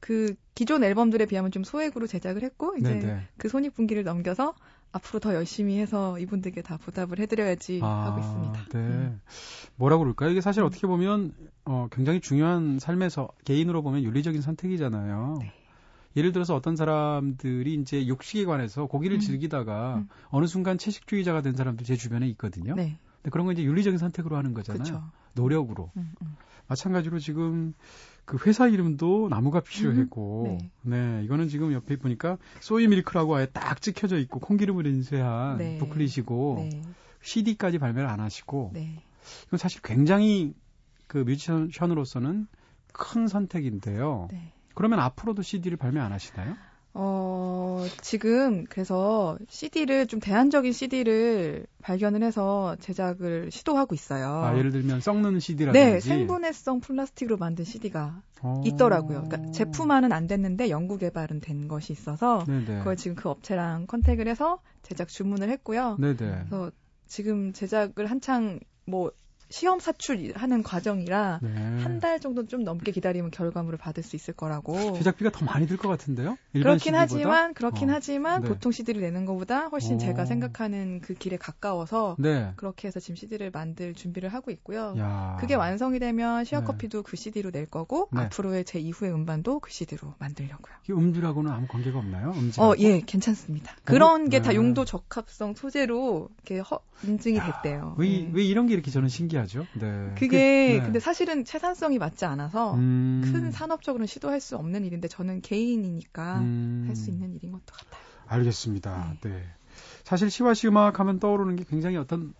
그 기존 앨범들에 비하면 좀 소액으로 제작을 했고 이제 네네. 그 손익분기를 넘겨서 앞으로 더 열심히 해서 이분들께 다 보답을 해드려야지 하고 있습니다. 네. 음. 뭐라고 그럴까요? 이게 사실 어떻게 보면 어, 굉장히 중요한 삶에서 개인으로 보면 윤리적인 선택이잖아요. 네. 예를 들어서 어떤 사람들이 이제 육식에 관해서 고기를 음. 즐기다가 음. 어느 순간 채식주의자가 된 사람들 제 주변에 있거든요. 네, 근데 그런 건 이제 윤리적인 선택으로 하는 거잖아요. 그렇죠. 노력으로. 음, 음. 마찬가지로 지금 그 회사 이름도 나무가 필요하고 네. 네. 이거는 지금 옆에 보니까 소이 밀크라고 아예 딱 찍혀져 있고 콩기름을 인쇄한 네. 부클릿이고 네, CD까지 발매를 안 하시고 네. 이건 사실 굉장히 그 뮤지션으로서는 큰 선택인데요. 네. 그러면 앞으로도 CD를 발매 안 하시나요? 어, 지금 그래서 CD를 좀 대안적인 CD를 발견을 해서 제작을 시도하고 있어요. 아, 예를 들면 썩는 CD라든지. 네, 생분해성 플라스틱으로 만든 CD가 어. 있더라고요. 그러니까 제품화는 안 됐는데 연구 개발은 된 것이 있어서 네네. 그걸 지금 그 업체랑 컨택을 해서 제작 주문을 했고요. 네네. 그래서 지금 제작을 한창 뭐 시험 사출하는 과정이라 네. 한달 정도 좀 넘게 기다리면 결과물을 받을 수 있을 거라고. 제작비가 더 많이 들 것 같은데요? 그렇긴 CD보다? 하지만 그렇긴 어. 하지만 네. 보통 CD를 내는 것보다 훨씬 오. 제가 생각하는 그 길에 가까워서 네. 그렇게 해서 지금 CD를 만들 준비를 하고 있고요. 야. 그게 완성이 되면 네. 시어커피도 그 CD로 낼 거고 네. 앞으로의 제 이후의 음반도 그 CD로 만들려고요. 이게 음주라고는 아무 관계가 없나요? 음주. 어, 예, 괜찮습니다. 그런 게다 네. 용도 적합성 소재로 이렇게 허- 인증이 됐대요. 왜, 예. 왜 이런 게 이렇게 저는 신기 하죠? 네. 그게 그, 네. 근데 사실은 채산성이 맞지 않아서 음. 큰 산업적으로는 시도할 수 없는 일인데 저는 개인이니까 음. 할수 있는 일인 것도 같아요. 알겠습니다. 네. 사실 시와 시 음악 하면 떠오르는 게 굉장히 어떤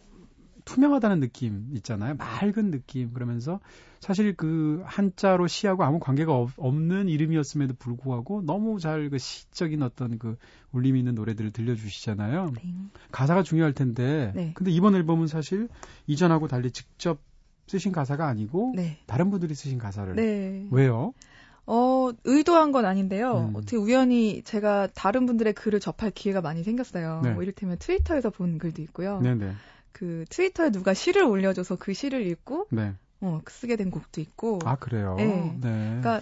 투명하다는 느낌 있잖아요. 맑은 느낌. 그러면서 사실 그 한자로 시하고 아무 관계가 없, 없는 이름이었음에도 불구하고 너무 잘 그 시적인 어떤 그 울림 있는 노래들을 들려주시잖아요. 네. 가사가 중요할 텐데. 네. 근데 이번 앨범은 사실 이전하고 달리 직접 쓰신 가사가 아니고 네. 다른 분들이 쓰신 가사를. 네. 왜요? 어, 의도한 건 아닌데요. 음. 어떻게 우연히 제가 다른 분들의 글을 접할 기회가 많이 생겼어요. 네. 뭐 이를테면 트위터에서 본 글도 있고요. 네네. 그 트위터에 누가 시를 올려줘서 그 시를 읽고 네. 어, 쓰게 된 곡도 있고. 아 그래요. 네. 네. 그러니까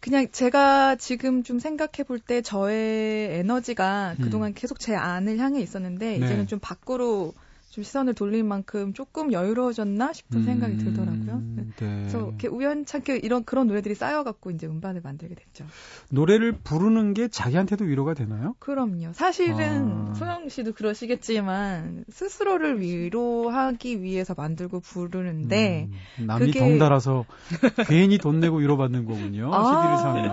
그냥 제가 지금 좀 생각해 볼 때 저의 에너지가 음. 그동안 계속 제 안을 향해 있었는데 네. 이제는 좀 밖으로 좀 시선을 돌릴 만큼 조금 여유로워졌나 싶은 생각이 들더라고요. 네. 음, 네. 그래서 이렇게 우연찮게 이런 그런 노래들이 쌓여갖고 이제 음반을 만들게 됐죠. 노래를 부르는 게 자기한테도 위로가 되나요? 그럼요. 사실은 아. 소영 씨도 그러시겠지만 스스로를 위로하기 위해서 만들고 부르는데 음, 남이 그게- 덩달아서 괜히 돈 내고 위로받는 거군요. 아. CD를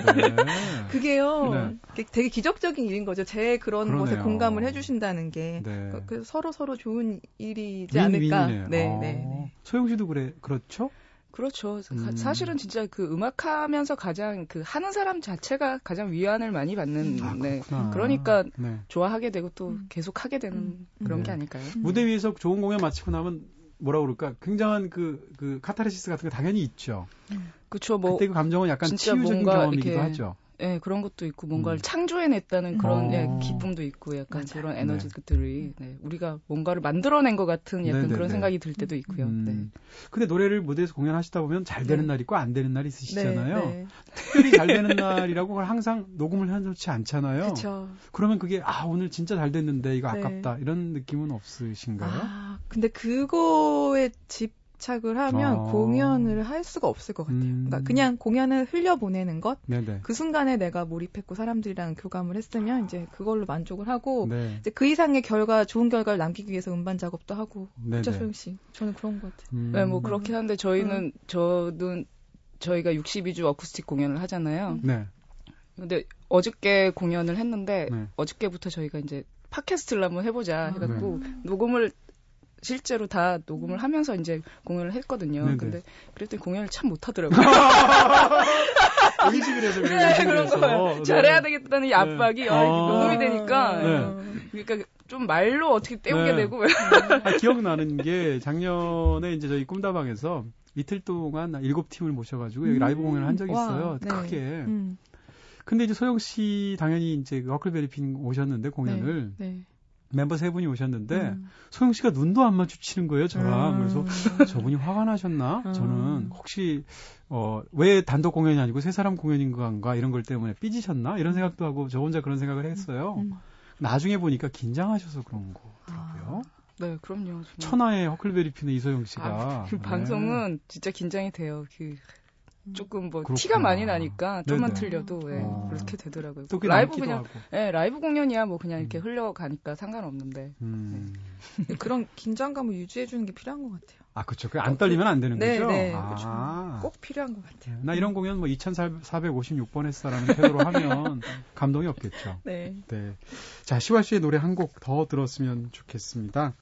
사면. 네. 그게요. 네. 되게 기적적인 일인 거죠. 제 그런 그러네요. 것에 공감을 해주신다는 게 네. 그- 그래서 서로 서로 좋은 일이지 않을까. 네, 어. 네, 네. 소영 씨도 그래 그렇죠? 그렇죠. 가- 음. 사실은 진짜 그 음악하면서 가장 그 하는 사람 자체가 가장 위안을 많이 받는 아, 네. 그러니까 네. 좋아하게 되고 또 음. 계속 하게 되는 음. 그런 네. 게 아닐까요? 무대 위에서 좋은 공연 마치고 나면 뭐라 그럴까? 굉장한 그, 그 카타르시스 같은 게 당연히 있죠. 그렇죠. 뭐 그때 그 감정은 약간 치유적인 경험이기도 이렇게 하죠. 예, 그런 것도 있고 뭔가를 음. 창조해냈다는 그런 어. 예, 기쁨도 있고 약간 맞아요. 그런 에너지들이 네, 우리가 뭔가를 만들어낸 것 같은 약간 네네네. 그런 생각이 들 때도 있고요. 음. 네. 근데 노래를 무대에서 공연하시다 보면 잘 되는 네. 날 있고 안 되는 날이 있으시잖아요. 네, 네. 특별히 잘 되는 날이라고 그걸 항상 녹음을 해놓지 않잖아요. 그렇죠. 그러면 그게 아 오늘 진짜 잘 됐는데 이거 네. 아깝다 이런 느낌은 없으신가요? 아, 근데 그거에 집 착을 하면 아. 공연을 할 수가 없을 것 같아요. 음. 그러니까 그냥 공연을 흘려보내는 것, 네네. 그 순간에 내가 몰입했고 사람들이랑 교감을 했으면 이제 그걸로 만족을 하고 네. 이제 그 이상의 결과, 좋은 결과를 남기기 위해서 음반 작업도 하고. 네네. 그렇죠, 소영 씨. 저는 그런 것 같아요. 음. 네, 뭐 그렇긴 한데 저희는 저는 저희가 62주 어쿠스틱 공연을 하잖아요. 네. 근데 어저께 공연을 했는데 네. 어저께부터 저희가 이제 팟캐스트를 한번 해보자 아. 해갖고 녹음을 실제로 다 녹음을 하면서 이제 공연을 했거든요. 네네. 근데 그랬더니 공연을 참 못하더라고요. 의식을 해서 그런 네, 그런. 네. 잘해야 되겠다는 이 압박이 네. 아, 아. 녹음이 되니까 네. 그러니까 좀 말로 어떻게 때우게 네. 되고 아, 기억나는 게 작년에 이제 저희 꿈다방에서 이틀 동안 일곱 팀을 모셔가지고 여기 라이브 공연을 한 적이 와, 있어요. 네. 크게. 음, 근데 이제 소영 씨 당연히 이제 그 허클베리핀 오셨는데 공연을 네. 멤버 세 분이 오셨는데 음. 소영 씨가 눈도 안 마주치는 거예요 저랑. 음. 그래서 저분이 화가 나셨나? 음. 저는 혹시 어, 왜 단독 공연이 아니고 세 사람 공연인 건가 이런 걸 때문에 삐지셨나? 이런 생각도 하고 저 혼자 그런 생각을 했어요. 음. 나중에 보니까 긴장하셔서 그런 거더라고요. 네 그럼요. 정말. 천하의 허클베리핀의 이소영 씨가 아, 그 네. 방송은 진짜 긴장이 돼요. 그 조금 뭐 그렇구나. 티가 많이 나니까 좀만 네네. 틀려도 예, 어. 그렇게 되더라고요. 라이브 그냥 하고. 예, 라이브 공연이야 뭐 그냥 이렇게 음. 흘러가니까 상관없는데 음. 그런 긴장감을 유지해 주는 게 필요한 것 같아요. 아 그렇죠. 그 안 떨리면 안 되는 네, 거죠. 네, 아. 꼭 필요한 것 같아요. 나 이런 공연 뭐 2,456번 했어라는 태도로 하면 감동이 없겠죠. 네. 네. 자, 시화 씨의 노래 한 곡 더 들었으면 좋겠습니다.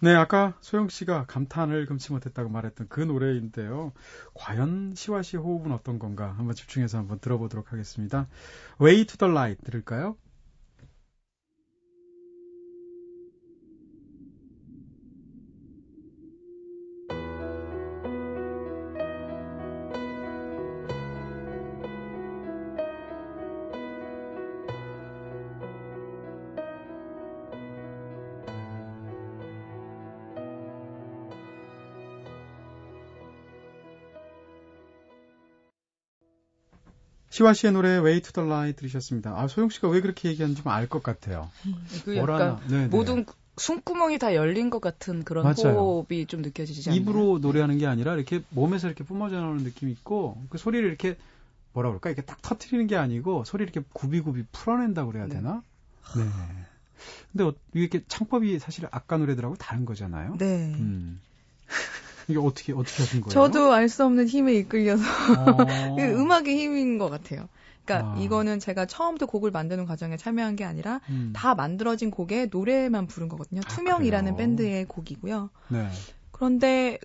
네, 아까 소영 씨가 감탄을 금치 못했다고 말했던 그 노래인데요. 과연 시화 씨의 호흡은 어떤 건가 한번 집중해서 한번 들어보도록 하겠습니다. Way to the Light 들을까요? 시와 씨의 노래 Way to the Light 들으셨습니다. 아, 소영 씨가 왜 그렇게 얘기하는지 좀 알 것 같아요. 그. 약간 네, 네. 모든 숨구멍이 다 열린 것 같은 그런 맞아요. 호흡이 좀 느껴지지 않나요? 입으로 노래하는 게 아니라 이렇게 몸에서 이렇게 뿜어져 나오는 느낌이 있고 그 소리를 이렇게 뭐라 그럴까 이렇게 딱 터트리는 게 아니고 소리를 이렇게 굽이굽이 풀어낸다고 그래야 네. 되나? 네. 근데 어- 이게 창법이 사실 아까 노래들하고 다른 거잖아요. 네. 음. 이게 어떻게 어떻게 하신 거예요? 저도 알 수 없는 힘에 이끌려서 어. 그 음악의 힘인 것 같아요. 그러니까 아. 이거는 제가 처음부터 곡을 만드는 과정에 참여한 게 아니라 음. 다 만들어진 곡에 노래만 부른 거거든요. 아, 투명이라는 그래요? 밴드의 곡이고요. 네. 그런데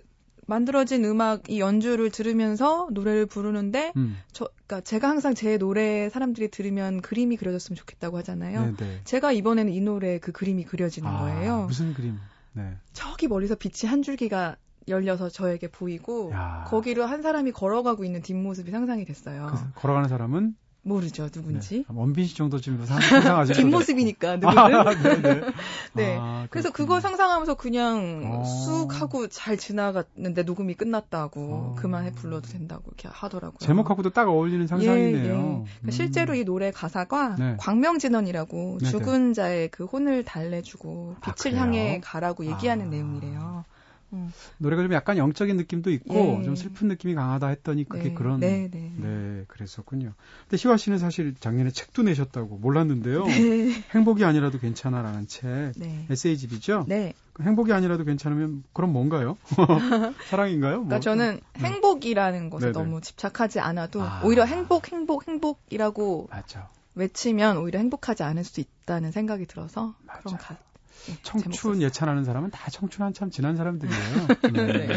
만들어진 음악 이 연주를 들으면서 노래를 부르는데 음. 저 그러니까 제가 항상 제 노래 사람들이 들으면 그림이 그려졌으면 좋겠다고 하잖아요. 네, 네. 제가 이번에는 이 노래에 그 그림이 그려지는 아, 거예요. 무슨 그림? 네. 저기 멀리서 빛이 한 줄기가 열려서 저에게 보이고 야. 거기로 한 사람이 걸어가고 있는 뒷모습이 상상이 됐어요. 그 걸어가는 사람은 모르죠 누군지. 네. 원빈 씨 정도쯤 상상하실 거죠. 뒷모습이니까 누구든. 아, 네, 네. 네. 아, 그래서. 그거 상상하면서 그냥 어. 쑥 하고 잘 지나갔는데 녹음이 끝났다고 어. 그만해 불러도 된다고 이렇게 하더라고요. 제목하고도 딱 어울리는 상상이네요. 예, 예. 그러니까 음. 실제로 이 노래 가사가 네. 광명진원이라고 네, 죽은 자의 그 혼을 달래주고 아, 빛을 그래요? 향해 가라고 얘기하는 아. 내용이래요. 노래가 좀 약간 영적인 느낌도 있고 예. 좀 슬픈 느낌이 강하다 했더니 그게 네, 그런 네, 네. 네, 그랬었군요. 근데 시화 씨는 사실 작년에 책도 내셨다고 몰랐는데요. 네. 행복이 아니라도 괜찮아라는 책 네. 에세이집이죠. 네. 그 행복이 아니라도 괜찮으면 그럼 뭔가요? 사랑인가요? 뭐? 그러니까 저는 행복이라는 것에 네네. 너무 집착하지 않아도 아. 오히려 행복, 행복, 행복이라고 맞죠. 외치면 오히려 행복하지 않을 수 있다는 생각이 들어서 맞아요. 그런 가, 네, 청춘 예찬하는 사람은 다 청춘 한참 지난 사람들이에요. 네.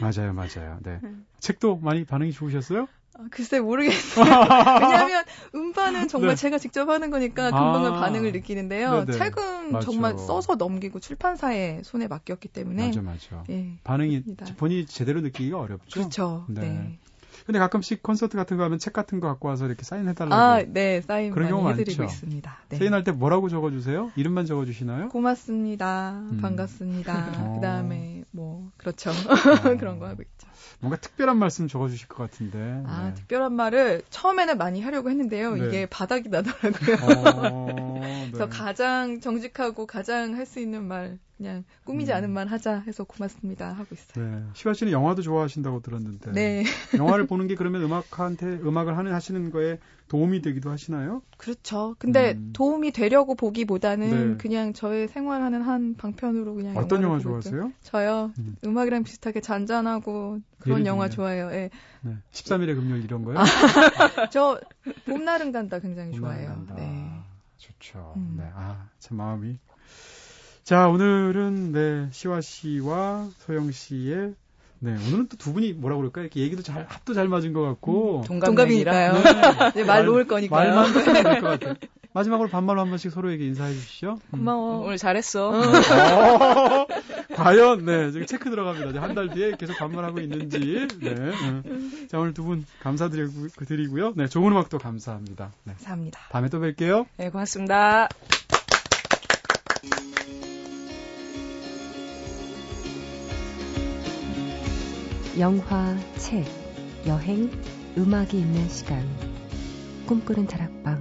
맞아요, 맞아요. 네. 책도 많이 반응이 좋으셨어요? 아, 글쎄 모르겠어요. 왜냐하면 음반은 정말 네. 제가 직접 하는 거니까 금방 아. 반응을 느끼는데요. 네네. 책은 맞죠. 정말 써서 넘기고 출판사의 손에 맡겼기 때문에 맞아, 맞아. 예. 반응이. 본인이 제대로 느끼기가 어렵죠. 그렇죠. 네. 네. 근데 가끔씩 콘서트 같은 거 하면 책 같은 거 갖고 와서 이렇게 사인해달라고. 아, 네, 사인 그런 경우 많이 해드리고 많죠. 있습니다. 네. 사인할 때 뭐라고 적어주세요? 이름만 적어주시나요? 고맙습니다. 음. 반갑습니다. 어. 그 다음에 뭐 그렇죠. 어. 그런 거 하고 있죠. 뭔가 특별한 말씀 적어주실 것 같은데. 아 네. 특별한 말을 처음에는 많이 하려고 했는데요. 네. 이게 바닥이 나더라고요. 어, 네. 그래서 가장 정직하고 가장 할 수 있는 말 그냥 꾸미지 음. 않은 말 하자 해서 고맙습니다 하고 있어요. 네. 시화 씨는 영화도 좋아하신다고 들었는데. 네, 영화를 보는 게 그러면 음악한테 음악을 하는 하시는 거에 도움이 되기도 하시나요? 그렇죠. 근데 음. 도움이 되려고 보기보다는 네. 그냥 저의 생활하는 한 방편으로 그냥 어떤 영화. 좋아하세요? 저요. 음. 음. 악이랑 비슷하게 잔잔하고 그런 영화? 좋아해요. 예. 네. 13일의 금요일 이런 거요? 저 봄날은 간다 굉장히 봄날 좋아해요. 간다. 네. 좋죠. 음. 네. 아, 참 마음이. 자, 오늘은 네, 시화 씨와 소영 씨의 네, 오늘은 또 두 분이 뭐라 그럴까? 이렇게 얘기도 잘 합도 잘 맞은 것 같고. 동갑이니까요. 네. 말 놓을 거니까요. 말만 될것 같아요. 마지막으로 반말로 한 번씩 서로에게 인사해 주시죠. 음. 고마워. 오늘 잘했어. 어, 과연 네 지금 체크 들어갑니다. 한 달 뒤에 계속 반말하고 있는지. 네. 음. 자 오늘 두 분 감사드리고 드리고요. 네 좋은 음악도 감사합니다. 네. 감사합니다. 다음에 또 뵐게요. 네, 고맙습니다. 영화, 책, 여행, 음악이 있는 시간. 꿈꾸는 다락방.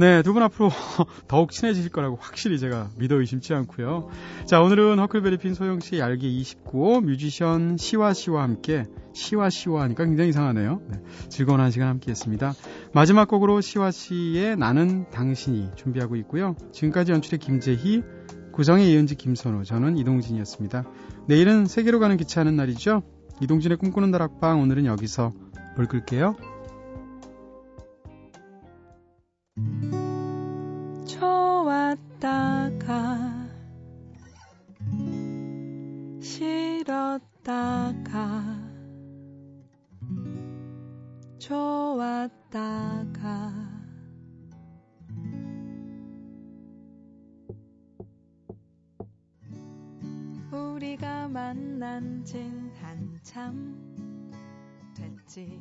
네, 두 분 앞으로 더욱 친해지실 거라고 확실히 제가 믿어 의심치 않고요. 자, 오늘은 허클베리핀 소영 씨 얄개 29호 뮤지션 시와 씨와 함께 시와 씨와 하니까 굉장히 이상하네요. 네, 즐거운 한 시간 함께 했습니다. 마지막 곡으로 시와 씨의 나는 당신이 준비하고 있고요. 지금까지 연출의 김재희, 구성의 이은지 김선우, 저는 이동진이었습니다. 내일은 세계로 가는 기차 하는 날이죠. 이동진의 꿈꾸는 다락방 오늘은 여기서 물 끌게요. 좋았다가 싫었다가 좋았다가 우리가 만난 진 한참 됐지